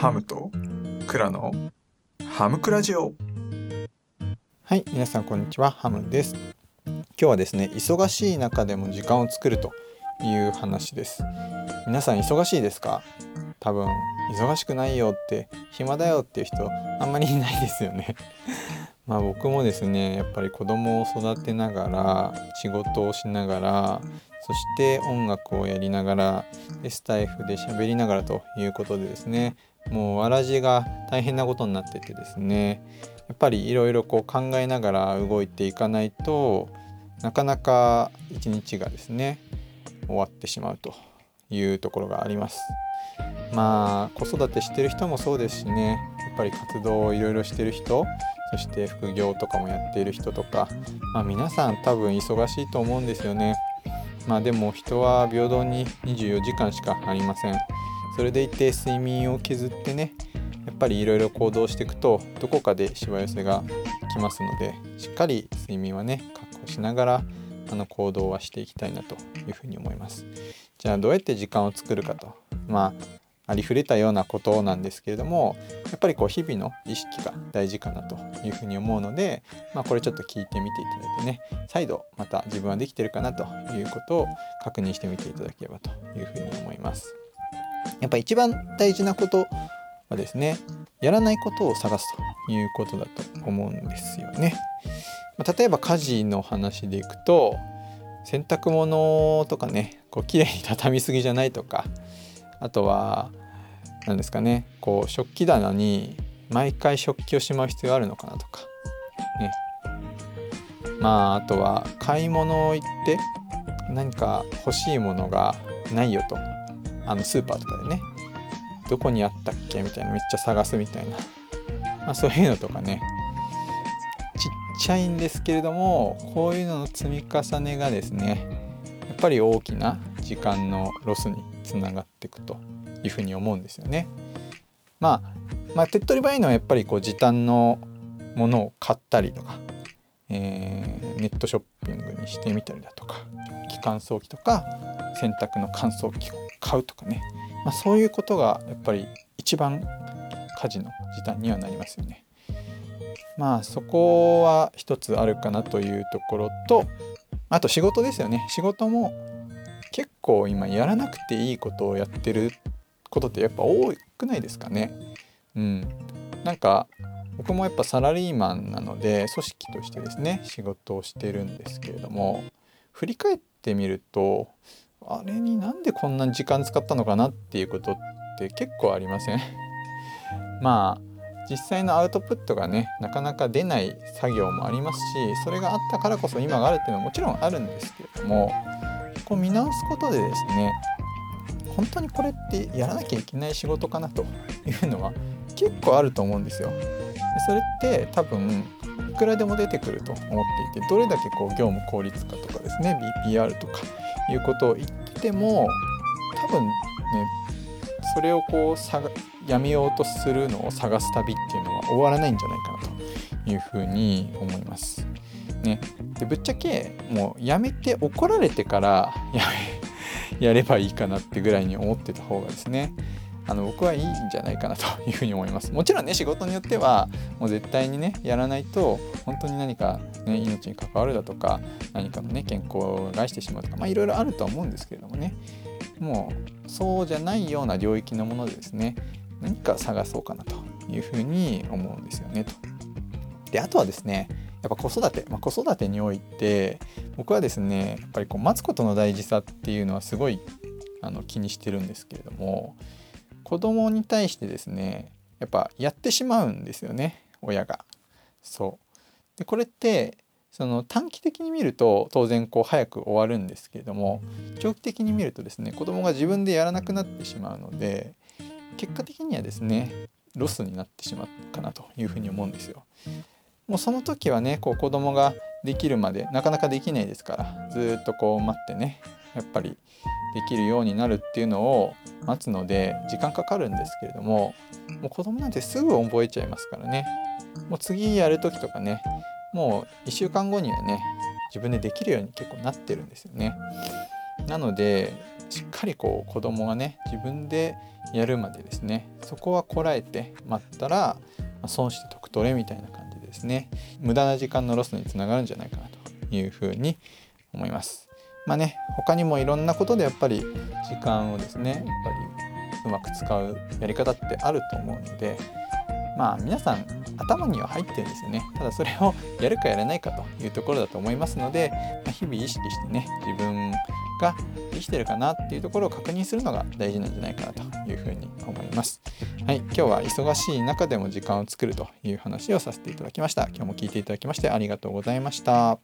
ハムとクラのハムクラジオ。はい皆さんこんにちはハムです。今日はですね忙しい中でも時間を作るという話です。皆さん忙しいですか？多分忙しくないよって暇だよっていう人あんまりいないですよね。まあ僕もですねやっぱり子供を育てながら仕事をしながらそして音楽をやりながらでスタイフで喋りながらということでですねもうわらじが大変なことになっててですねやっぱりいろいろこう考えながら動いていかないとなかなか一日がですね終わってしまうというところがあります。まあ子育てしてる人もそうですしねやっぱり活動をいろいろしてる人そして副業とかもやっている人とか、まあ、皆さん多分忙しいと思うんですよね。まあでも人は平等に24時間しかありません。それでいて睡眠を削ってねやっぱりいろいろ行動していくとどこかでしわ寄せが来ますのでしっかり睡眠はね確保しながらあの行動はしていきたいなというふうに思います。じゃあどうやって時間を作るかとまあありふれたようなことなんですけれどもやっぱりこう日々の意識が大事かなというふうに思うので、まあ、これちょっと聞いてみていただいてね再度また自分はできてるかなということを確認してみていただければというふうに思います。やっぱ一番大事なことはですねやらないことを探すということだと思うんですよね。ま、例えば家事の話でいくと洗濯物とかねこう綺麗に畳みすぎじゃないとかあとは何ですかねこう食器棚に毎回食器をしまう必要あるのかなとかねまああとは買い物行って何か欲しいものがないよとあのスーパーとかでねどこにあったっけ？みたいなめっちゃ探すみたいな、まあ、そういうのとかね。ちっちゃいんですけれどもこういうのの積み重ねがですねやっぱり大きな時間のロスにつながっていくというふうに思うんですよね。まあ、まあ、手っ取り早いのはやっぱりこう時短のものを買ったりとか、えー、ネットショッピングにしてみたりだとか機乾燥機とか洗濯の乾燥機を買うとかね、まあ、そういうことがやっぱり一番家事の時短にはなりますよね。まあそこは一つあるかなというところとあと仕事ですよね仕事も結構今やらなくていいことをやってることってやっぱ多くないですかね。うん、なんか僕もやっぱサラリーマンなので組織としてですね仕事をしてるんですけれども振り返ってみるとあれになんでこんなに時間使ったのかなっていうことって結構ありません？まあ実際のアウトプットがねなかなか出ない作業もありますしそれがあったからこそ今があるっていうのはもちろんあるんですけれどもこう見直すことでですね本当にこれってやらなきゃいけない仕事かなというのは結構あると思うんですよ。それって多分くらでも出てくると思っていてどれだけこう業務効率化とかですね BPR とかいうことを言っても多分ねそれをこうやめようとするのを探す旅っていうのは終わらないんじゃないかなというふうに思います。ね、でぶっちゃけもうやめて怒られてからやめやればいいかなってぐらいに思ってた方がですねあの僕はいいんじゃないかなというふうに思いますもちろんね仕事によってはもう絶対にねやらないと本当に何か、ね、命に関わるだとか何かのね健康を害してしまうとかまあいろいろあるとは思うんですけれどもねもうそうじゃないような領域のものでですね何か探そうかなというふうに思うんですよねと。であとはですねやっぱ子育て、まあ、子育てにおいて僕はですねやっぱりこう待つことの大事さっていうのはすごいあの気にしてるんですけれども子供に対してですねやっぱやってしまうんですよね親が。そうでこれってその短期的に見ると当然こう早く終わるんですけれども長期的に見るとですね子供が自分でやらなくなってしまうので結果的にはですねロスになってしまうかなというふうに思うんですよ。もうその時はねこう子供ができるまでなかなかできないですからずっとこう待ってねやっぱりできるようになるっていうのを待つので時間かかるんですけれどももう子供なんてすぐ覚えちゃいますからねもう次やる時とかねもう1週間後にはね自分でできるように結構なってるんですよねなのでしっかりこう子供がね自分でやるまでですねそこはこらえて待ったら、ま損して得取れみたいな感じでですね無駄な時間のロスにつながるんじゃないかなというふうに思います。まあね他にもいろんなことでやっぱり時間をですねやっぱりうまく使うやり方ってあると思うのでまあ皆さん頭には入ってるんですよねただそれをやるかやらないかというところだと思いますので、まあ、日々意識してね自分が生きてるかなっていうところを確認するのが大事なんじゃないかなというふうに思います。はい、今日は忙しい中でも時間を作るという話をさせていただきました。今日も聞いていただきましてありがとうございました。